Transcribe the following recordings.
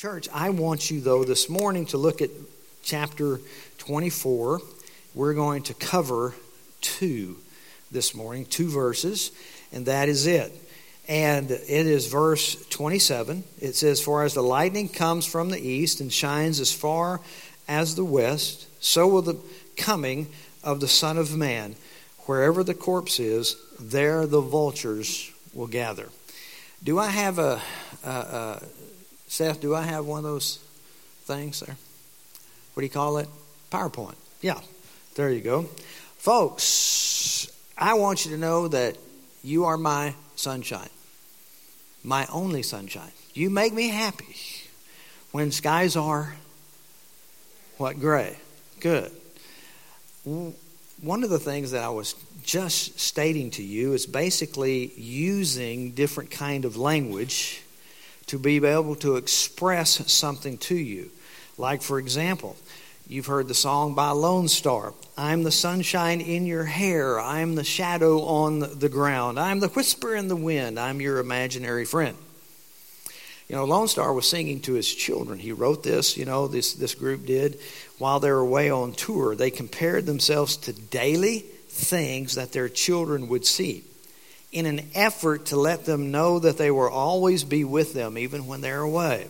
Church, I want you, though, this morning to look at chapter 24. We're going to cover two this morning, two verses, and that is it. And it is verse 27. It says, For as the lightning comes from the east and shines as far as the west, so will the coming of the Son of Man. Wherever the corpse is, there the vultures will gather. Do I have a, a, a Seth? Do I have one of those things there? What do you call it? PowerPoint. Yeah, there you go. Folks, I want you to know that you are my sunshine, my only sunshine. You make me happy when skies are what gray. Good. One of the things that I was just stating to you is basically using different kind of language to be able to express something to you. Like, for example, you've heard the song by Lonestar I'm the sunshine in your hair, I'm the shadow on the ground, I'm the whisper in the wind, I'm your imaginary friend. You know, Lonestar was singing to his children. He wrote this, you know, this, this group did while they were away on tour. They compared themselves to daily things that their children would see in an effort to let them know that they will always be with them even when they're away.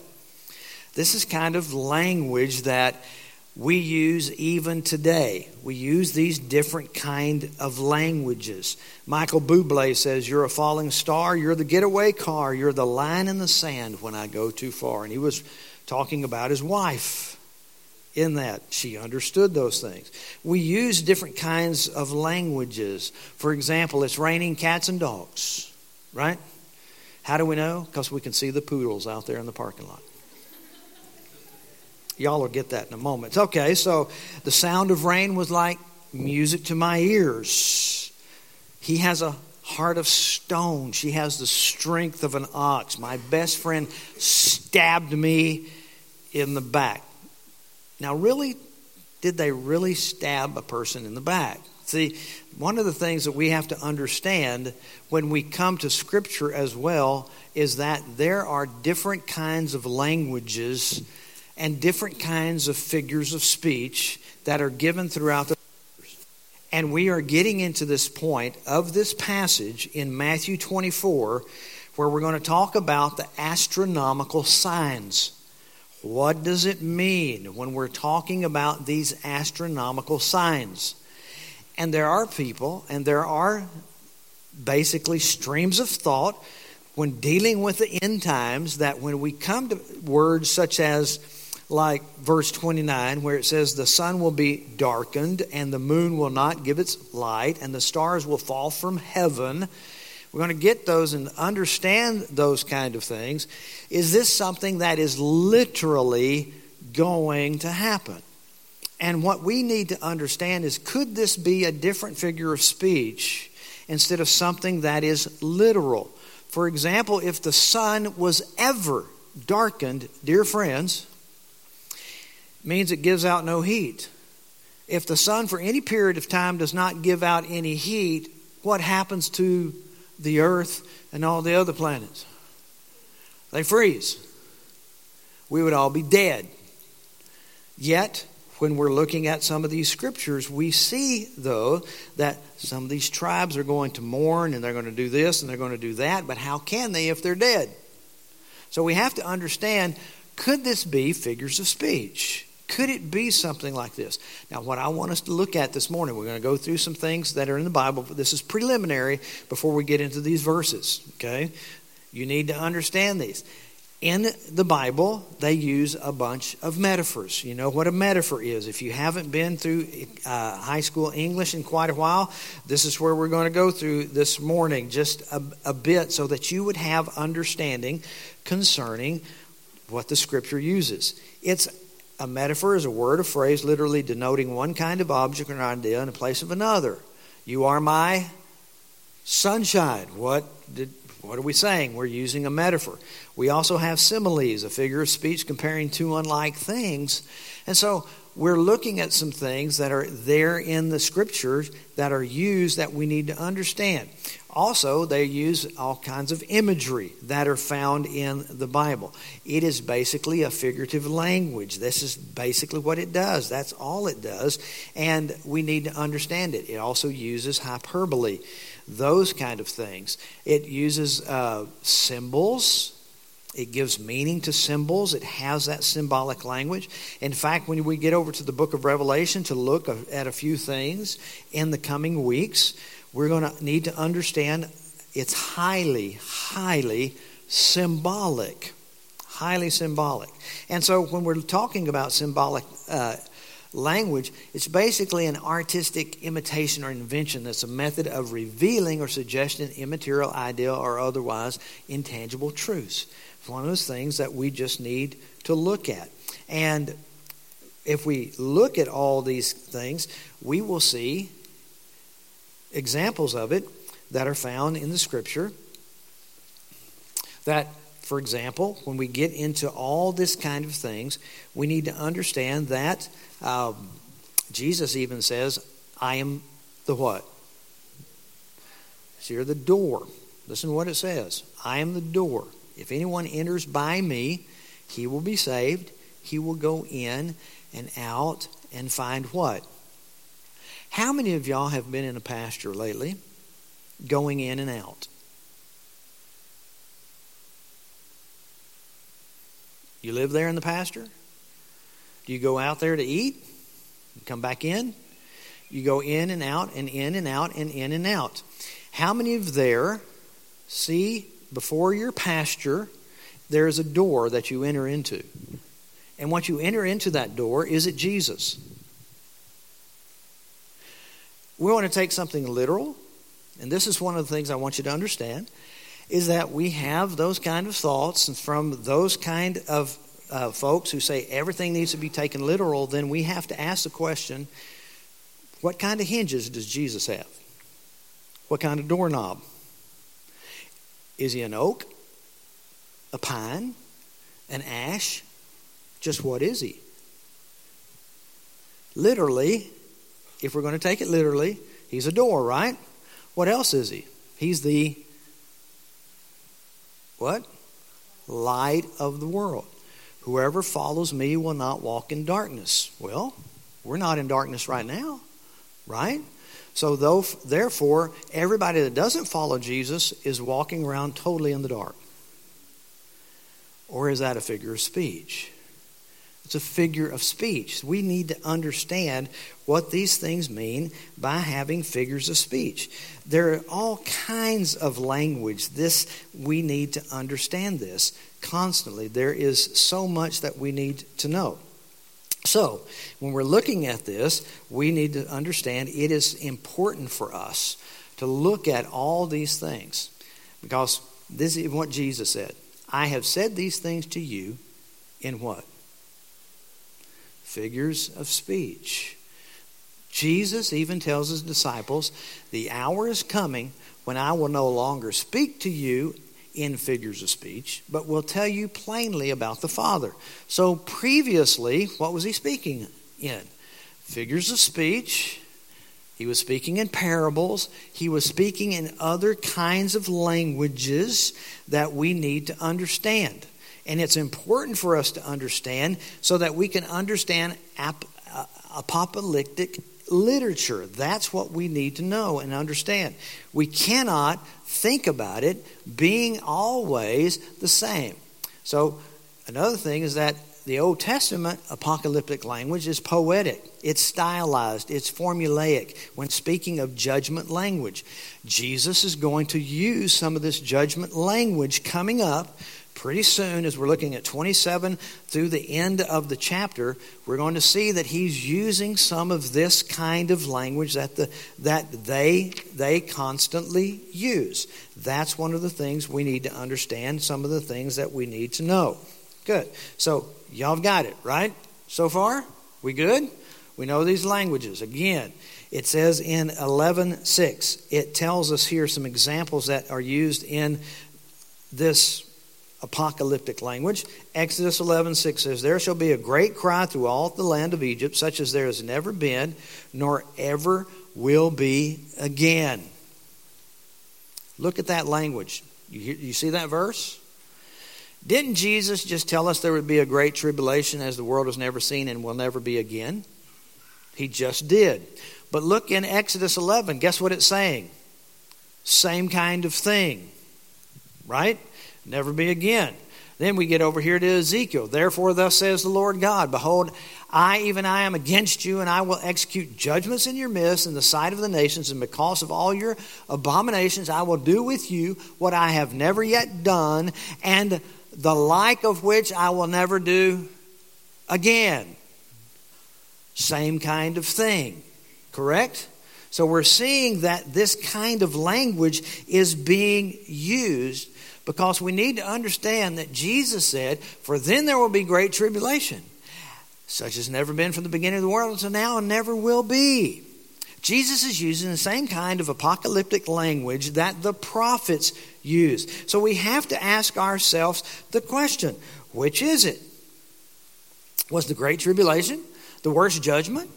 This is kind of language that we use even today. We use these different kind of languages. Michael Bublé says, "You're a falling star, you're the getaway car, you're the line in the sand when I go too far." And he was talking about his wife in that. She understood those things. We use different kinds of languages. For example, it's raining cats and dogs, right? How do we know? Because we can see the poodles out there in the parking lot. Y'all will get that in a moment. Okay, so the sound of rain was like music to my ears. He has a heart of stone. She has the strength of an ox. My best friend stabbed me in the back. Now, really, did they really stab a person in the back? See, one of the things that we have to understand when we come to Scripture as well is that there are different kinds of languages and different kinds of figures of speech that are given throughout the and we are getting into this point of this passage in Matthew 24 where we're going to talk about the astronomical signs. What does it mean when we're talking about these astronomical signs? And there are people, and there are basically streams of thought when dealing with the end times that when we come to words such as, like verse 29, where it says, The sun will be darkened, and the moon will not give its light, and the stars will fall from heaven we're going to get those and understand those kind of things. Is this something that is literally going to happen? And what we need to understand is could this be a different figure of speech instead of something that is literal? For example, if the sun was ever darkened, dear friends, means it gives out no heat. If the sun for any period of time does not give out any heat, what happens to the earth, and all the other planets. They freeze. We would all be dead. Yet, when we're looking at some of these scriptures, we see, though, that some of these tribes are going to mourn and they're going to do this and they're going to do that, but how can they if they're dead? So we have to understand could this be figures of speech? Could it be something like this? Now, what I want us to look at this morning, we're going to go through some things that are in the Bible, but this is preliminary before we get into these verses, okay? You need to understand these. In the Bible, they use a bunch of metaphors. You know what a metaphor is. If you haven't been through uh, high school English in quite a while, this is where we're going to go through this morning, just a, a bit, so that you would have understanding concerning what the Scripture uses. It's a metaphor is a word or phrase literally denoting one kind of object or idea in place of another. You are my sunshine. What did what are we saying? We're using a metaphor. We also have similes, a figure of speech comparing two unlike things. And so, we're looking at some things that are there in the scriptures that are used that we need to understand. Also, they use all kinds of imagery that are found in the Bible. It is basically a figurative language. This is basically what it does. That's all it does. And we need to understand it. It also uses hyperbole, those kind of things. It uses uh, symbols. It gives meaning to symbols. It has that symbolic language. In fact, when we get over to the book of Revelation to look at a few things in the coming weeks, we're going to need to understand it's highly, highly symbolic. Highly symbolic. And so when we're talking about symbolic uh, language, it's basically an artistic imitation or invention that's a method of revealing or suggesting immaterial, ideal, or otherwise intangible truths. It's one of those things that we just need to look at. And if we look at all these things, we will see examples of it that are found in the scripture. That, for example, when we get into all this kind of things, we need to understand that um, Jesus even says, I am the what? So you're the door. Listen to what it says I am the door. If anyone enters by me, he will be saved. He will go in and out and find what? How many of y'all have been in a pasture lately, going in and out? You live there in the pasture? Do you go out there to eat? Come back in? You go in and out and in and out and in and out. How many of there see before your pasture there is a door that you enter into? And once you enter into that door, is it Jesus? we want to take something literal, and this is one of the things I want you to understand, is that we have those kind of thoughts, and from those kind of uh, folks who say everything needs to be taken literal, then we have to ask the question what kind of hinges does Jesus have? What kind of doorknob? Is he an oak? A pine? An ash? Just what is he? Literally, if we're going to take it literally, he's a door, right? What else is he? He's the what? Light of the world. Whoever follows me will not walk in darkness. Well, we're not in darkness right now, right? So, though, therefore, everybody that doesn't follow Jesus is walking around totally in the dark. Or is that a figure of speech? It's a figure of speech. We need to understand what these things mean by having figures of speech. There are all kinds of language. This we need to understand this constantly. There is so much that we need to know. So, when we're looking at this, we need to understand it is important for us to look at all these things because this is what Jesus said. I have said these things to you in what? figures of speech. Jesus even tells his disciples, The hour is coming when I will no longer speak to you in figures of speech, but will tell you plainly about the Father. So previously, what was he speaking in? Figures of speech. He was speaking in parables. He was speaking in other kinds of languages that we need to understand. And it's important for us to understand so that we can understand ap- uh, apocalyptic literature. That's what we need to know and understand. We cannot think about it being always the same. So, another thing is that the Old Testament apocalyptic language is poetic, it's stylized, it's formulaic when speaking of judgment language. Jesus is going to use some of this judgment language coming up pretty soon, as we're looking at 27 through the end of the chapter, we're going to see that he's using some of this kind of language that, the, that they, they constantly use. That's one of the things we need to understand, some of the things that we need to know. Good. So, y'all have got it, right? So far? We good? We know these languages. Again, it says in 11:6, it tells us here some examples that are used in this apocalyptic language. Exodus 11 6 says, There shall be a great cry through all the land of Egypt, such as there has never been, nor ever will be again. Look at that language. You, you see that verse? Didn't Jesus just tell us there would be a great tribulation as the world has never seen and will never be again? He just did. But look in Exodus 11. Guess what it's saying? Same kind of thing. Right? Never be again. Then we get over here to Ezekiel. Therefore, thus says the Lord God Behold, I, even I, am against you, and I will execute judgments in your midst in the sight of the nations, and because of all your abominations, I will do with you what I have never yet done, and the like of which I will never do again. Same kind of thing, correct? So we're seeing that this kind of language is being used because we need to understand that Jesus said, For then there will be great tribulation, such as never been from the beginning of the world until now and never will be. Jesus is using the same kind of apocalyptic language that the prophets used. So we have to ask ourselves the question which is it? Was the Great Tribulation the worst judgment?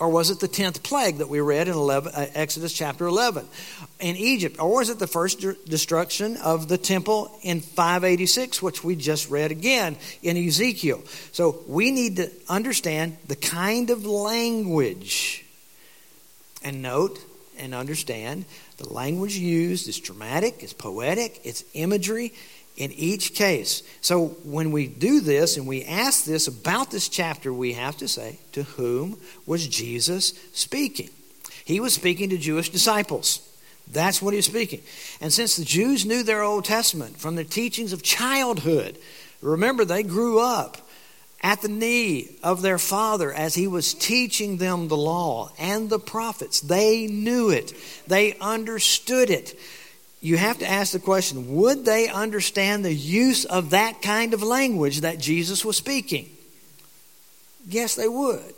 Or was it the 10th plague that we read in 11, uh, Exodus chapter 11 in Egypt? Or was it the first de- destruction of the temple in 586, which we just read again in Ezekiel? So we need to understand the kind of language and note and understand the language used is dramatic, it's poetic, it's imagery, in each case. So when we do this and we ask this about this chapter, we have to say, to whom was Jesus speaking? He was speaking to Jewish disciples. That's what he was speaking. And since the Jews knew their Old Testament from the teachings of childhood, remember they grew up at the knee of their father as he was teaching them the law and the prophets. They knew it, they understood it you have to ask the question would they understand the use of that kind of language that Jesus was speaking? Yes, they would.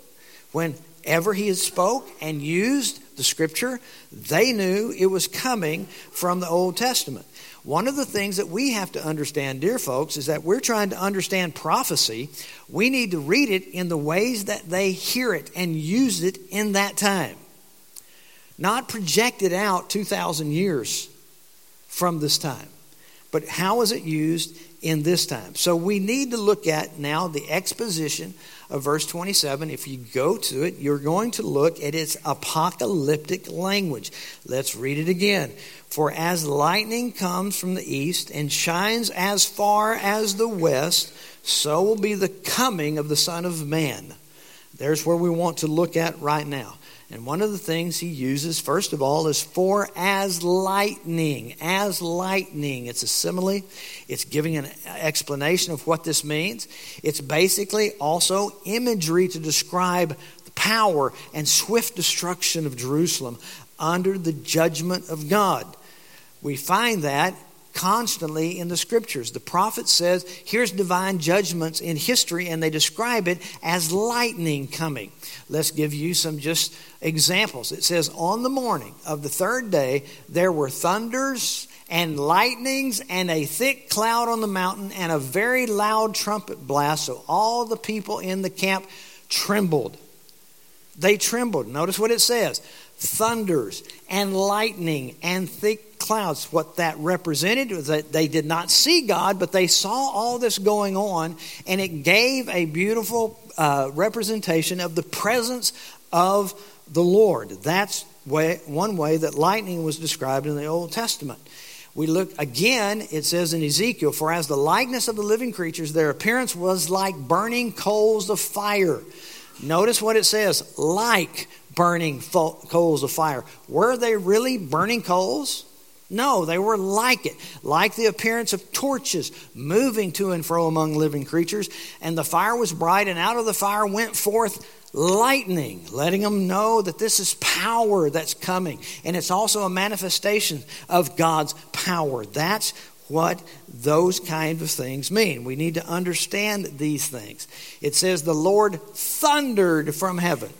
Whenever he spoke and used the scripture, they knew it was coming from the Old Testament. One of the things that we have to understand, dear folks, is that we're trying to understand prophecy. We need to read it in the ways that they hear it and use it in that time, not project it out 2,000 years from this time. But how is it used in this time? So we need to look at now the exposition of verse 27. If you go to it, you're going to look at its apocalyptic language. Let's read it again. For as lightning comes from the east and shines as far as the west, so will be the coming of the Son of Man. There's where we want to look at right now. And one of the things he uses, first of all, is for as lightning. As lightning. It's a simile. It's giving an explanation of what this means. It's basically also imagery to describe the power and swift destruction of Jerusalem under the judgment of God. We find that constantly in the scriptures. The prophet says, here's divine judgments in history, and they describe it as lightning coming. Let's give you some just examples. It says, On the morning of the third day, there were thunders and lightnings and a thick cloud on the mountain and a very loud trumpet blast. So all the people in the camp trembled. They trembled. Notice what it says thunders and lightning and thick clouds. What that represented was that they did not see God, but they saw all this going on, and it gave a beautiful uh, representation of the presence of the Lord. That's way, one way that lightning was described in the Old Testament. We look again, it says in Ezekiel, for as the likeness of the living creatures, their appearance was like burning coals of fire. Notice what it says like burning coals of fire. Were they really burning coals? No, they were like it, like the appearance of torches moving to and fro among living creatures. And the fire was bright, and out of the fire went forth lightning, letting them know that this is power that's coming. And it's also a manifestation of God's power. That's what those kind of things mean. We need to understand these things. It says, The Lord thundered from heaven.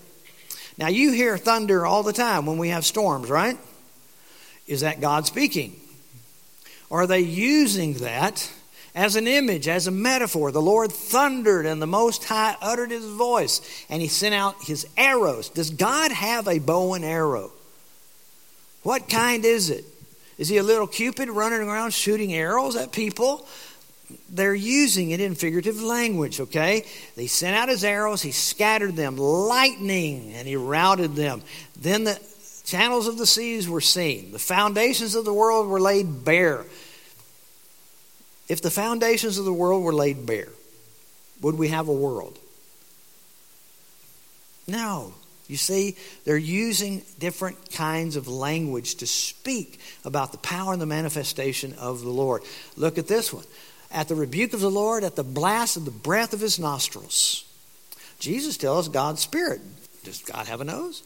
Now, you hear thunder all the time when we have storms, right? Is that God speaking? Are they using that as an image, as a metaphor. The Lord thundered, and the Most High uttered his voice, and he sent out his arrows. Does God have a bow and arrow? What kind is it? Is he a little Cupid running around shooting arrows at people? They're using it in figurative language, okay? They sent out his arrows, he scattered them, lightning, and he routed them. Then the channels of the seas were seen, the foundations of the world were laid bare. If the foundations of the world were laid bare, would we have a world? No. You see, they're using different kinds of language to speak about the power and the manifestation of the Lord. Look at this one. At the rebuke of the Lord, at the blast of the breath of his nostrils. Jesus tells God's Spirit. Does God have a nose?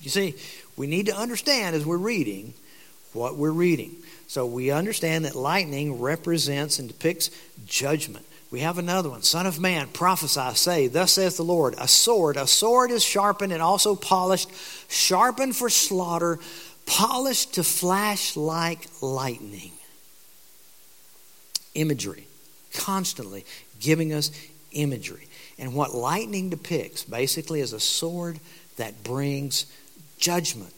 You see, we need to understand as we're reading what we're reading. So we understand that lightning represents and depicts judgment. We have another one. Son of man, prophesy, say, Thus saith the Lord, a sword. A sword is sharpened and also polished, sharpened for slaughter, polished to flash like lightning. Imagery, constantly giving us imagery. And what lightning depicts basically is a sword that brings judgment.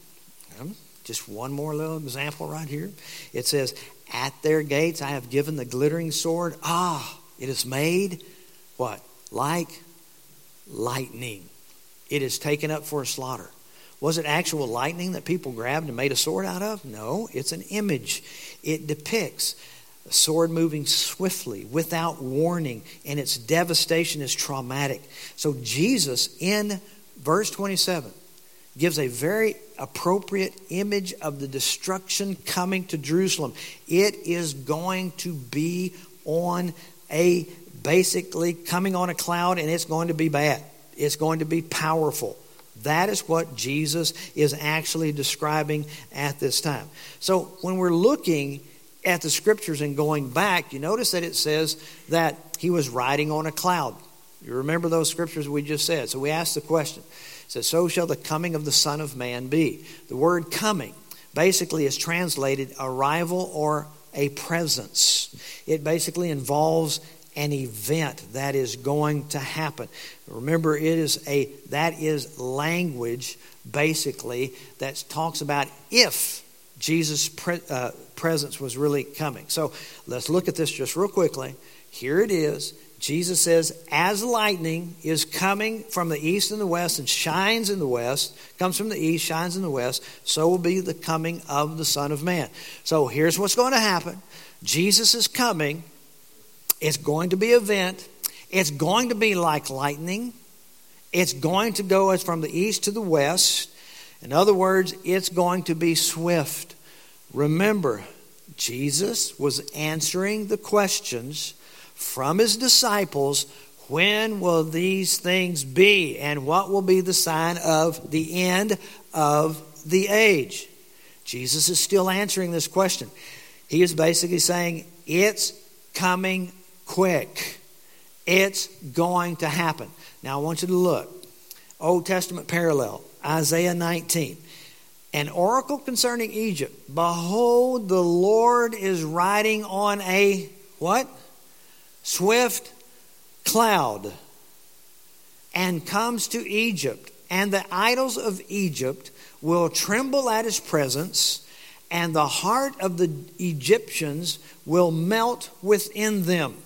Just one more little example right here. It says, At their gates I have given the glittering sword. Ah, it is made what? Like lightning. It is taken up for a slaughter. Was it actual lightning that people grabbed and made a sword out of? No, it's an image. It depicts a sword moving swiftly without warning, and its devastation is traumatic. So, Jesus in verse 27 gives a very appropriate image of the destruction coming to Jerusalem. It is going to be on a basically coming on a cloud and it's going to be bad. It's going to be powerful. That is what Jesus is actually describing at this time. So when we're looking at the scriptures and going back, you notice that it says that he was riding on a cloud. You remember those scriptures we just said. So we ask the question says, So shall the coming of the Son of Man be. The word coming basically is translated arrival or a presence. It basically involves an event that is going to happen. Remember, it is a that is language basically that talks about if Jesus' pre, uh, presence was really coming. So let's look at this just real quickly. Here it is. Jesus says, as lightning is coming from the east and the west and shines in the west, comes from the east, shines in the west, so will be the coming of the Son of Man. So here's what's going to happen Jesus is coming. It's going to be event. It's going to be like lightning. It's going to go from the east to the west. In other words, it's going to be swift. Remember, Jesus was answering the questions from his disciples when will these things be and what will be the sign of the end of the age? Jesus is still answering this question. He is basically saying it's coming quick. It's going to happen. Now i want you to look. Old testament parallel isaiah 19 an oracle concerning egypt. Behold the lord is riding on a what swift cloud and comes to Egypt, and the idols of Egypt will tremble at his presence, and the heart of the Egyptians will melt within them.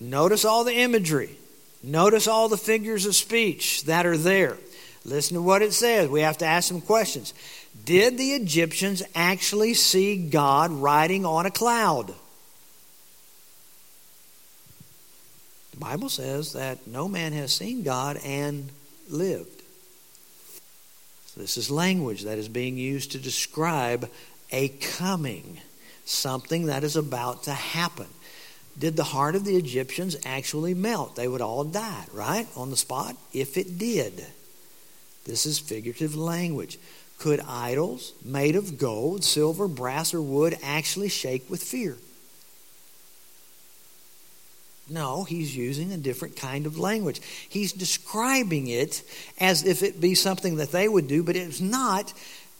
Notice all the imagery. Notice all the figures of speech that are there. Listen to what it says. We have to ask some questions. Did the Egyptians actually see God riding on a cloud? The Bible says that no man has seen God and lived. So this is language that is being used to describe a coming, something that is about to happen. Did the heart of the Egyptians actually melt? They would all die, right? On the spot? If it did. This is figurative language. Could idols made of gold, silver, brass, or wood actually shake with fear? No, he's using a different kind of language. He's describing it as if it be something that they would do, but it's not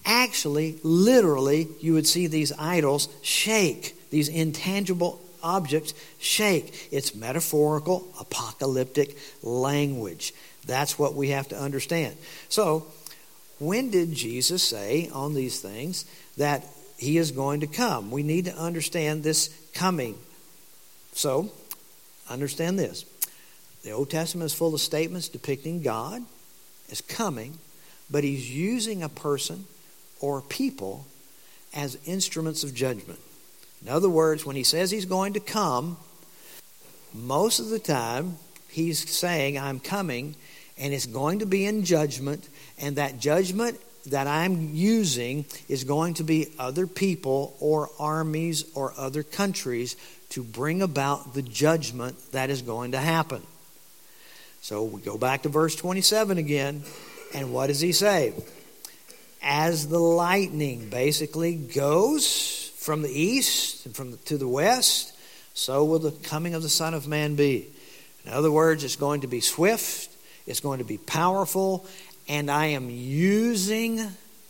actually, literally, you would see these idols shake, these intangible objects shake. It's metaphorical, apocalyptic language. That's what we have to understand. So, when did Jesus say on these things that he is going to come? We need to understand this coming. So, understand this. The Old Testament is full of statements depicting God as coming, but he's using a person or people as instruments of judgment. In other words, when he says he's going to come, most of the time he's saying, I'm coming, and it's going to be in judgment, and that judgment that I'm using is going to be other people or armies or other countries to bring about the judgment that is going to happen. So we go back to verse 27 again, and what does he say? As the lightning basically goes from the east and from the, to the west, so will the coming of the Son of Man be. In other words, it's going to be swift, it's going to be powerful, and I am using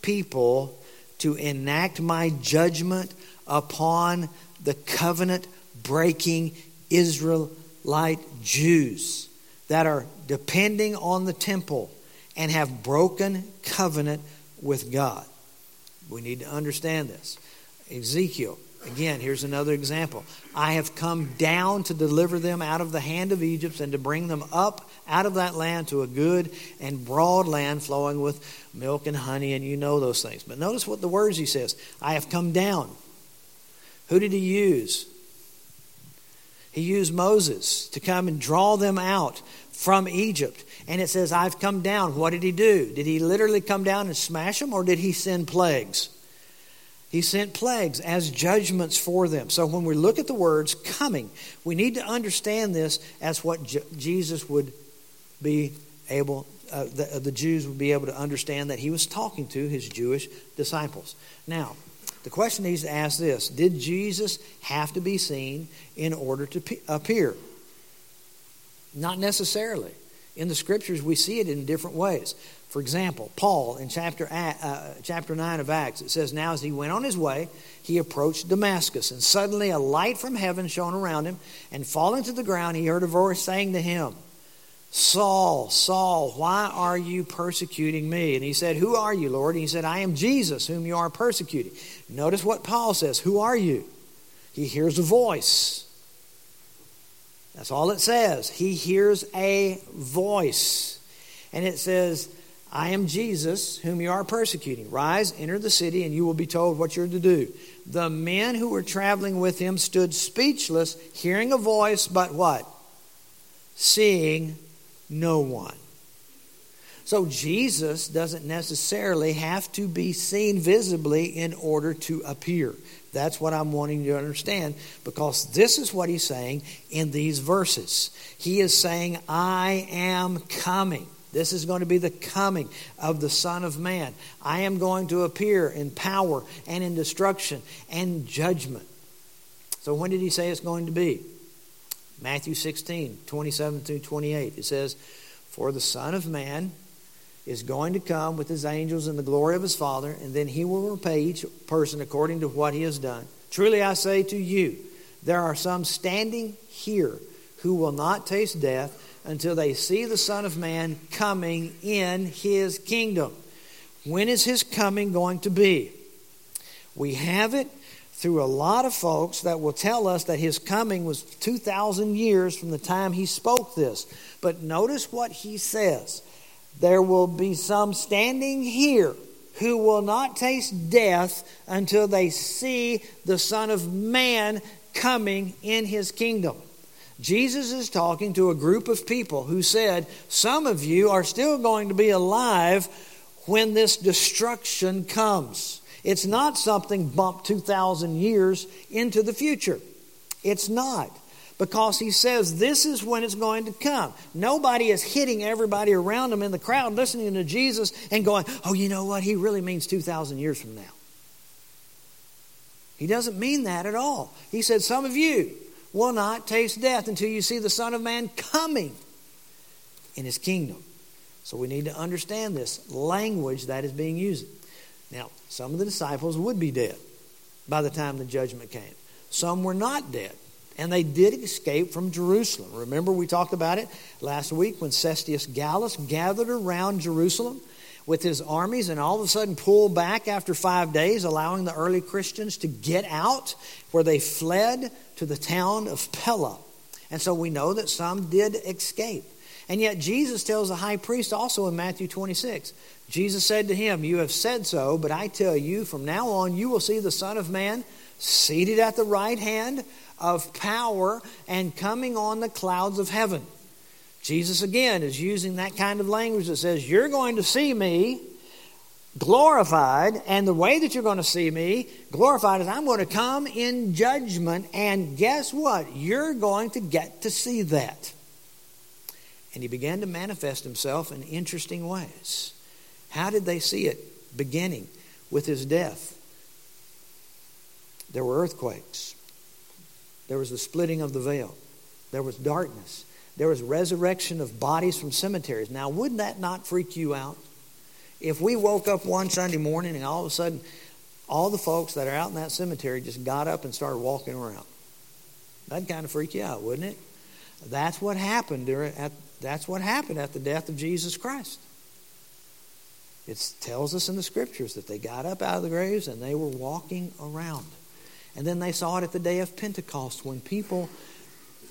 people to enact my judgment upon the covenant breaking Israelite Jews that are depending on the temple and have broken covenant with God. We need to understand this. Ezekiel, again, here's another example. I have come down to deliver them out of the hand of Egypt and to bring them up out of that land to a good and broad land flowing with milk and honey, and you know those things. But notice what the words he says I have come down. Who did he use? He used Moses to come and draw them out from Egypt. And it says, I've come down. What did he do? Did he literally come down and smash them, or did he send plagues? He sent plagues as judgments for them. So when we look at the words coming, we need to understand this as what Je- Jesus would be able, uh, the, the Jews would be able to understand that he was talking to his Jewish disciples. Now, the question needs to ask this Did Jesus have to be seen in order to appear? Not necessarily. In the scriptures, we see it in different ways. For example, Paul in chapter, uh, chapter 9 of Acts, it says, Now as he went on his way, he approached Damascus, and suddenly a light from heaven shone around him, and falling to the ground, he heard a voice saying to him, Saul, Saul, why are you persecuting me? And he said, Who are you, Lord? And he said, I am Jesus, whom you are persecuting. Notice what Paul says Who are you? He hears a voice. That's all it says. He hears a voice. And it says, I am Jesus, whom you are persecuting. Rise, enter the city, and you will be told what you're to do. The men who were traveling with him stood speechless, hearing a voice, but what? Seeing no one. So Jesus doesn't necessarily have to be seen visibly in order to appear. That's what I'm wanting you to understand because this is what he's saying in these verses. He is saying, I am coming. This is going to be the coming of the Son of Man. I am going to appear in power and in destruction and judgment. So, when did he say it's going to be? Matthew 16, 27 through 28. It says, For the Son of Man is going to come with his angels in the glory of his Father, and then he will repay each person according to what he has done. Truly I say to you, there are some standing here who will not taste death until they see the Son of Man coming in his kingdom. When is his coming going to be? We have it through a lot of folks that will tell us that his coming was 2,000 years from the time he spoke this. But notice what he says there will be some standing here who will not taste death until they see the Son of Man coming in his kingdom. Jesus is talking to a group of people who said, Some of you are still going to be alive when this destruction comes. It's not something bumped 2,000 years into the future. It's not. Because he says this is when it's going to come. Nobody is hitting everybody around them in the crowd listening to Jesus and going, oh, you know what? He really means 2,000 years from now. He doesn't mean that at all. He said, Some of you will not taste death until you see the Son of Man coming in his kingdom. So we need to understand this language that is being used. Now, some of the disciples would be dead by the time the judgment came. Some were not dead. And they did escape from Jerusalem. Remember, we talked about it last week when Cestius Gallus gathered around Jerusalem with his armies and all of a sudden pulled back after five days, allowing the early Christians to get out, where they fled to the town of Pella. And so we know that some did escape. And yet Jesus tells the high priest also in Matthew 26 Jesus said to him, You have said so, but I tell you, from now on you will see the Son of Man seated at the right hand of power and coming on the clouds of heaven. Jesus again is using that kind of language that says, You're going to see me glorified, and the way that you're going to see me glorified is I'm going to come in judgment, and guess what? You're going to get to see that. And he began to manifest himself in interesting ways. How did they see it? Beginning with his death. There were earthquakes. There was the splitting of the veil. There was darkness. There was resurrection of bodies from cemeteries. Now, wouldn't that not freak you out? If we woke up one Sunday morning and all of a sudden all the folks that are out in that cemetery just got up and started walking around. That'd kind of freak you out, wouldn't it? That's what happened during, at, that's what happened at the death of Jesus Christ. It tells us in the scriptures that they got up out of the graves and they were walking around. And then they saw it at the day of Pentecost when people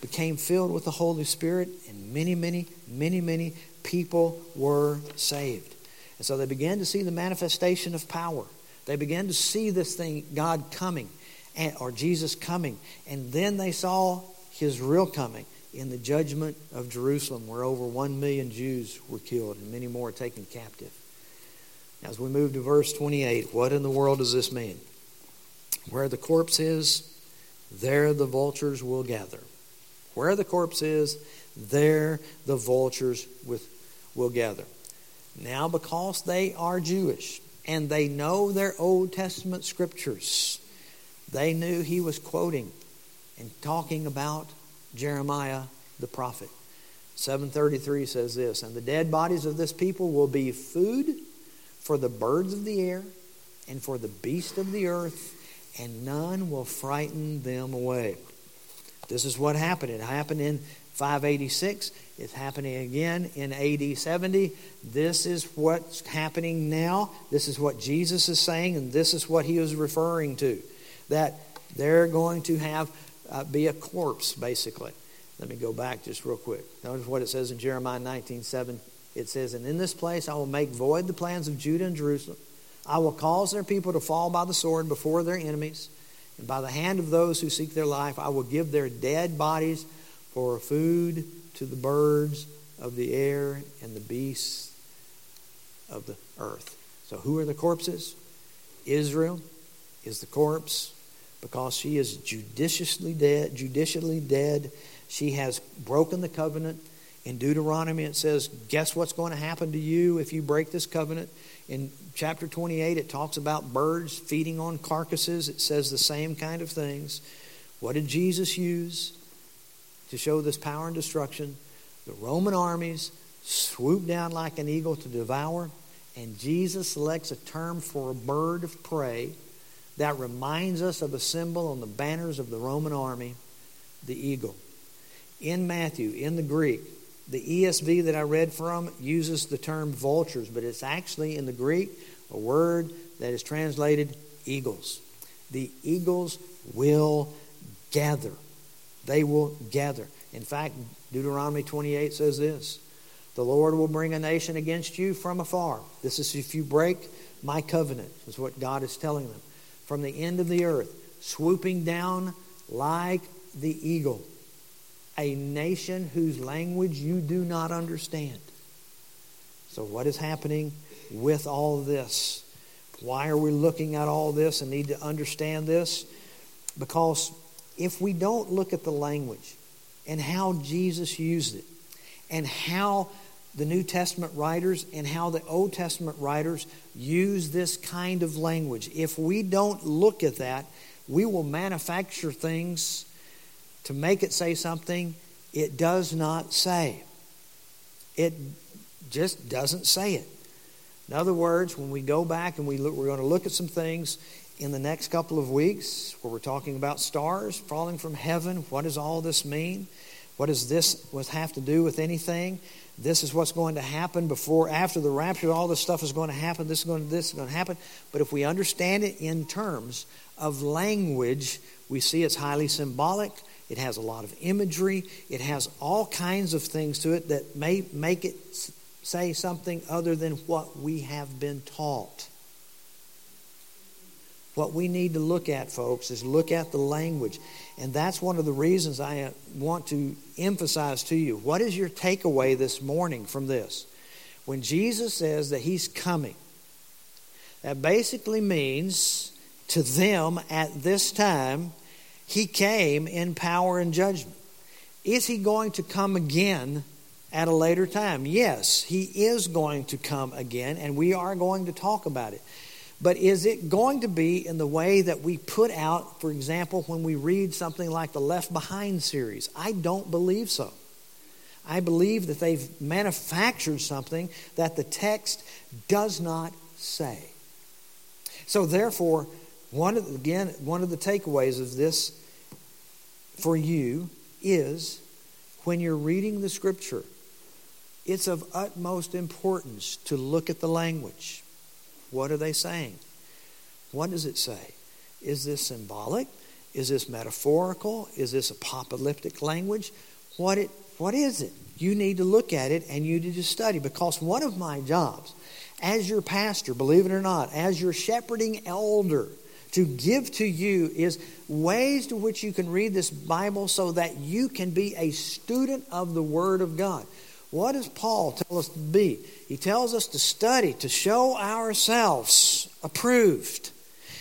became filled with the Holy Spirit and many, many, many, many people were saved. And so they began to see the manifestation of power. They began to see this thing, God coming, or Jesus coming. And then they saw his real coming in the judgment of Jerusalem, where over one million Jews were killed and many more taken captive. As we move to verse 28, what in the world does this mean? Where the corpse is, there the vultures will gather. Where the corpse is, there the vultures with, will gather. Now, because they are Jewish and they know their Old Testament scriptures, they knew he was quoting and talking about Jeremiah the prophet. 733 says this And the dead bodies of this people will be food for the birds of the air and for the beasts of the earth, and none will frighten them away. This is what happened. It happened in 586. It's happening again in AD 70. This is what's happening now. This is what Jesus is saying, and this is what he was referring to. That they're going to have uh, be a corpse, basically. Let me go back just real quick. Notice what it says in Jeremiah 19 7 it says, And in this place I will make void the plans of Judah and Jerusalem. I will cause their people to fall by the sword before their enemies, and by the hand of those who seek their life, I will give their dead bodies for food to the birds of the air and the beasts of the earth. So, who are the corpses? Israel is the corpse because she is judiciously dead, judicially dead. She has broken the covenant in Deuteronomy, it says, Guess what's going to happen to you if you break this covenant? In chapter 28, it talks about birds feeding on carcasses. It says the same kind of things. What did Jesus use to show this power and destruction? The Roman armies swoop down like an eagle to devour, and Jesus selects a term for a bird of prey that reminds us of a symbol on the banners of the Roman army the eagle. In Matthew, in the Greek, the ESV that I read from uses the term vultures, but it's actually in the Greek a word that is translated eagles. The eagles will gather. They will gather. In fact, Deuteronomy 28 says this The Lord will bring a nation against you from afar. This is if you break my covenant, is what God is telling them. From the end of the earth, swooping down like the eagle a nation whose language you do not understand. So, what is happening with all this? Why are we looking at all this and need to understand this? Because if we don't look at the language and how Jesus used it and how the New Testament writers and how the Old Testament writers use this kind of language, if we don't look at that, we will manufacture things to make it say something it does not say. It just doesn't say it. In other words, when we go back and we look, we're going to look at some things in the next couple of weeks where we're talking about stars falling from heaven. What does all this mean? What does this have to do with anything? This is what's going to happen before, after the rapture. All this stuff is going to happen. This is going to, this is going to happen. But if we understand it in terms of language, we see it's highly symbolic. It has a lot of imagery. It has all kinds of things to it that may make it say something other than what we have been taught. What we need to look at, folks, is look at the language. And that's one of the reasons I uh, want to emphasize to you. What is your takeaway this morning from this? When Jesus says that he's coming, that basically means to them at this time, he came in power and judgment. Is he going to come again at a later time? Yes, he is going to come again, and we are going to talk about it. But is it going to be in the way that we put out, for example, when we read something like the Left Behind series? I don't believe so. I believe that they've manufactured something that the text does not say. So, therefore, one of, again, one of the takeaways of this for you is when you're reading the scripture, it's of utmost importance to look at the language. What are they saying? What does it say? Is this symbolic? Is this metaphorical? Is this apocalyptic language? What it what is it? You need to look at it and you need to study because one of my jobs as your pastor, believe it or not, as your shepherding elder, to give to you is ways to which you can read this Bible so that you can be a student of the Word of God. What does Paul tell us to be? He tells us to study, to show ourselves approved.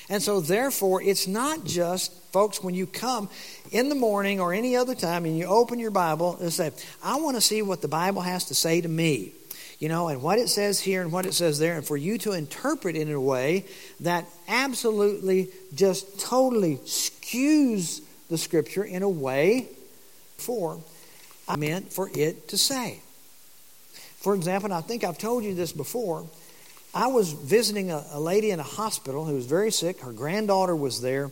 And so, therefore, it's not just, folks, when you come in the morning or any other time and you open your Bible and say, I want to see what the Bible has to say to me, you know, and what it says here and what it says there, and for you to interpret in a way that absolutely just totally skews the Scripture in a way for I meant for it to say. For example, I think I've told you this before. I was visiting a, a lady in a hospital who was very sick. Her granddaughter was there,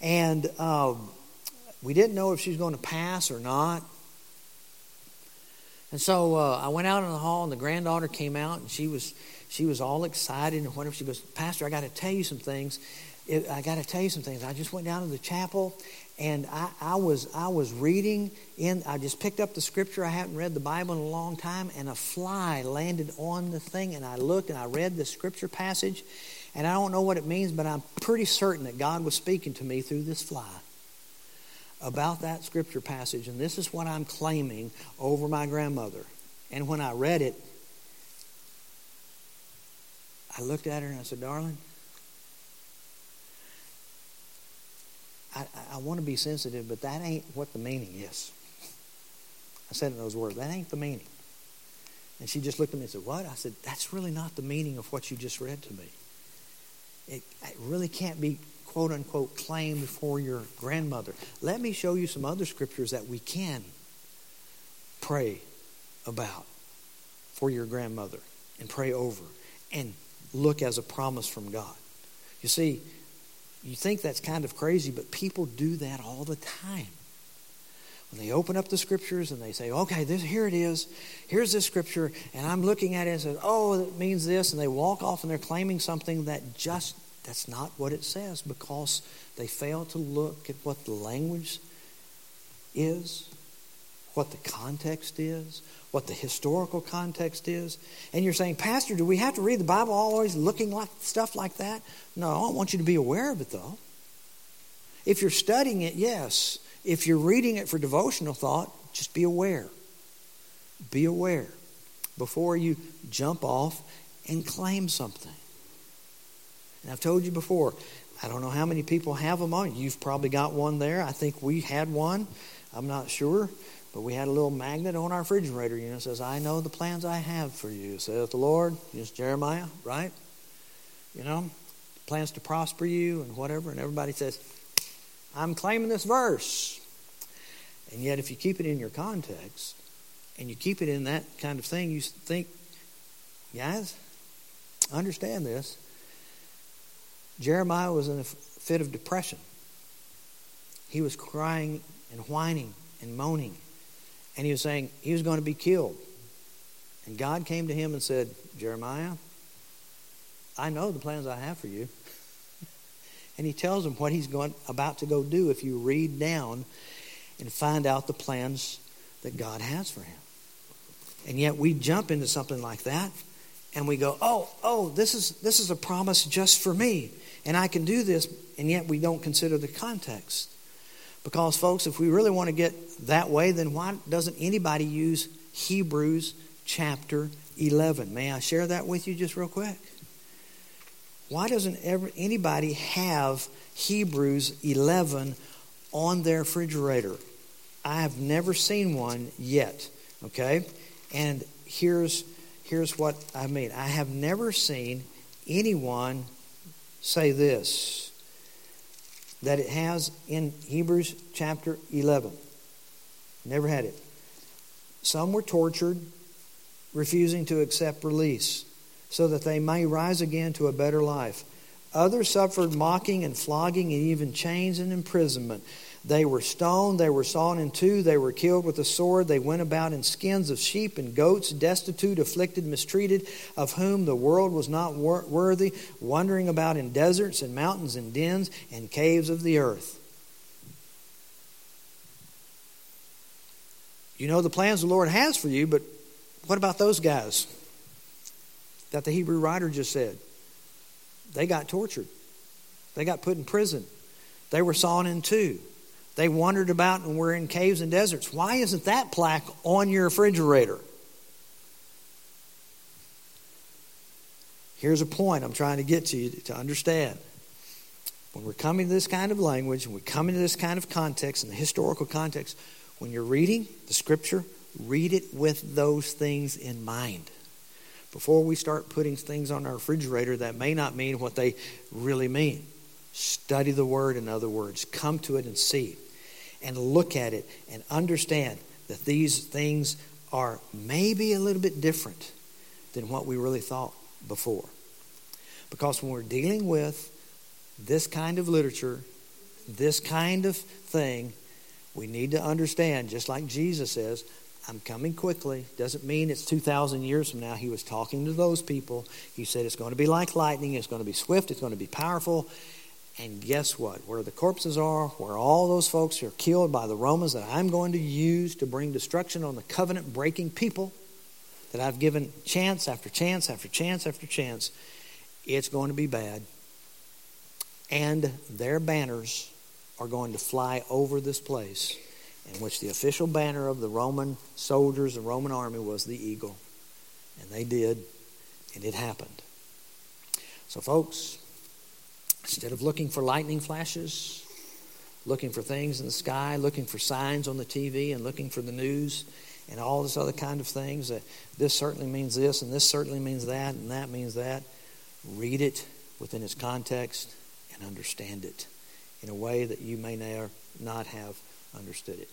and um, we didn't know if she was going to pass or not. And so uh, I went out in the hall, and the granddaughter came out, and she was she was all excited and whatever. She goes, Pastor, I got to tell you some things. I got to tell you some things. I just went down to the chapel, and I, I, was I was reading in I just picked up the scripture I hadn't read the Bible in a long time and a fly landed on the thing and I looked and I read the scripture passage and I don't know what it means but I'm pretty certain that God was speaking to me through this fly about that scripture passage and this is what I'm claiming over my grandmother and when I read it I looked at her and I said darling I, I want to be sensitive, but that ain't what the meaning is. I said in those words, that ain't the meaning. And she just looked at me and said, What? I said, That's really not the meaning of what you just read to me. It, it really can't be quote unquote claimed for your grandmother. Let me show you some other scriptures that we can pray about for your grandmother and pray over and look as a promise from God. You see, you think that's kind of crazy, but people do that all the time. When they open up the scriptures and they say, okay, this, here it is, here's this scripture, and I'm looking at it and says, oh, it means this, and they walk off and they're claiming something that just, that's not what it says because they fail to look at what the language is, what the context is, what the historical context is. And you're saying, Pastor, do we have to read the Bible always looking like stuff like that? No, I want you to be aware of it, though. If you're studying it, yes. If you're reading it for devotional thought, just be aware. Be aware before you jump off and claim something. And I've told you before, I don't know how many people have them on. You've probably got one there. I think we had one. I'm not sure. But we had a little magnet on our refrigerator, know, says, I know the plans I have for you, saith the Lord. It's Jeremiah, right? You know, plans to prosper you and whatever. And everybody says, I'm claiming this verse. And yet, if you keep it in your context and you keep it in that kind of thing, you think, guys, understand this. Jeremiah was in a fit of depression. He was crying and whining and moaning. And he was saying he was going to be killed. And God came to him and said, Jeremiah, I know the plans I have for you. and he tells him what he's going, about to go do if you read down and find out the plans that God has for him. And yet we jump into something like that and we go, "Oh, oh, this is this is a promise just for me and I can do this." And yet we don't consider the context. Because folks, if we really want to get that way, then why doesn't anybody use Hebrews chapter 11? May I share that with you just real quick? Why doesn't ever anybody have Hebrews 11 on their refrigerator? I have never seen one yet. Okay? And here's here's what I mean. I have never seen anyone say this that it has in Hebrews chapter 11. Never had it. Some were tortured, refusing to accept release, so that they may rise again to a better life. Others suffered mocking and flogging and even chains and imprisonment. They were stoned, they were sawn in two, they were killed with a sword, they went about in skins of sheep and goats, destitute, afflicted, mistreated, of whom the world was not wor- worthy, wandering about in deserts and mountains and dens and caves of the earth. You know the plans the Lord has for you, but what about those guys that the Hebrew writer just said? They got tortured, they got put in prison, they were sawn in two. They wandered about and were in caves and deserts. Why isn't that plaque on your refrigerator? Here's a point I'm trying to get to you to understand. When we're coming to this kind of language, and we come into this kind of context, and the historical context, when you're reading the scripture, read it with those things in mind. Before we start putting things on our refrigerator that may not mean what they really mean. Study the word, in other words. Come to it and see and look at it and understand that these things are maybe a little bit different than what we really thought before. Because when we're dealing with this kind of literature, this kind of thing, we need to understand, just like Jesus says, I'm coming quickly. Doesn't mean it's 2,000 years from now. He was talking to those people. He said it's going to be like lightning, it's going to be swift, it's going to be powerful, and guess what? Where the corpses are, where all those folks are killed by the Romans that I'm going to use to bring destruction on the covenant breaking people that I've given chance after chance after chance after chance, it's going to be bad. And their banners are going to fly over this place, in which the official banner of the Roman soldiers, the Roman army, was the eagle. And they did, and it happened. So, folks, Instead of looking for lightning flashes, looking for things in the sky, looking for signs on the TV, and looking for the news and all this other kind of things that this certainly means this and this certainly means that and that means that, read it within its context and understand it in a way that you may not have understood it.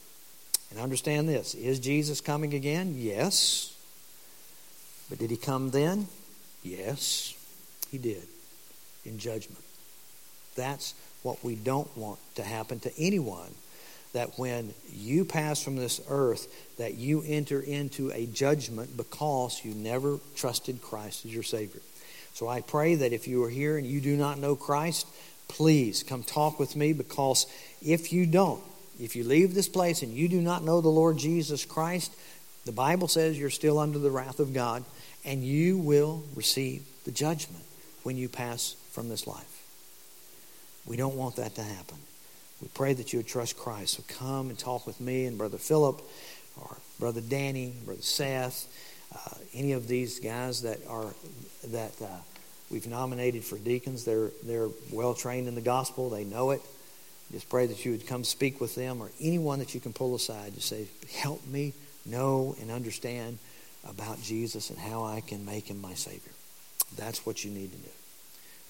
And understand this is Jesus coming again? Yes. But did he come then? Yes, he did in judgment. That's what we don't want to happen to anyone. That when you pass from this earth, that you enter into a judgment because you never trusted Christ as your Savior. So I pray that if you are here and you do not know Christ, please come talk with me because if you don't, if you leave this place and you do not know the Lord Jesus Christ, the Bible says you're still under the wrath of God and you will receive the judgment when you pass from this life. We don't want that to happen. We pray that you would trust Christ. So come and talk with me and Brother Philip or Brother Danny, Brother Seth, uh, any of these guys that are that uh, we've nominated for deacons. They're they're well trained in the gospel. They know it. Just pray that you would come speak with them or anyone that you can pull aside to say, help me know and understand about Jesus and how I can make him my Savior. That's what you need to do.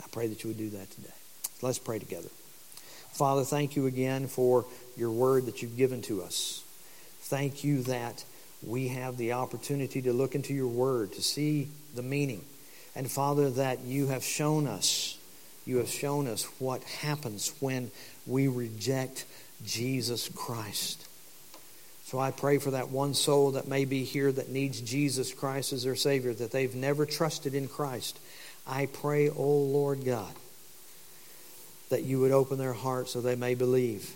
I pray that you would do that today. Let's pray together. Father, thank you again for your word that you've given to us. Thank you that we have the opportunity to look into your word, to see the meaning. And Father, that you have shown us, you have shown us what happens when we reject Jesus Christ. So I pray for that one soul that may be here that needs Jesus Christ as their Savior, that they've never trusted in Christ. I pray, O oh Lord God, that you would open their hearts so they may believe.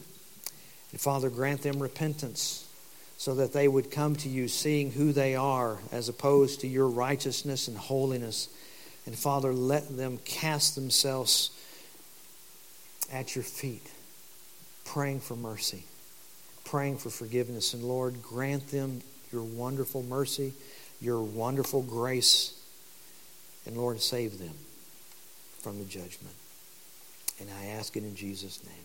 And Father, grant them repentance so that they would come to you seeing who they are as opposed to your righteousness and holiness. And Father, let them cast themselves at your feet, praying for mercy, praying for forgiveness. And Lord, grant them your wonderful mercy, your wonderful grace, and Lord, save them from the judgment. And I ask it in Jesus' name.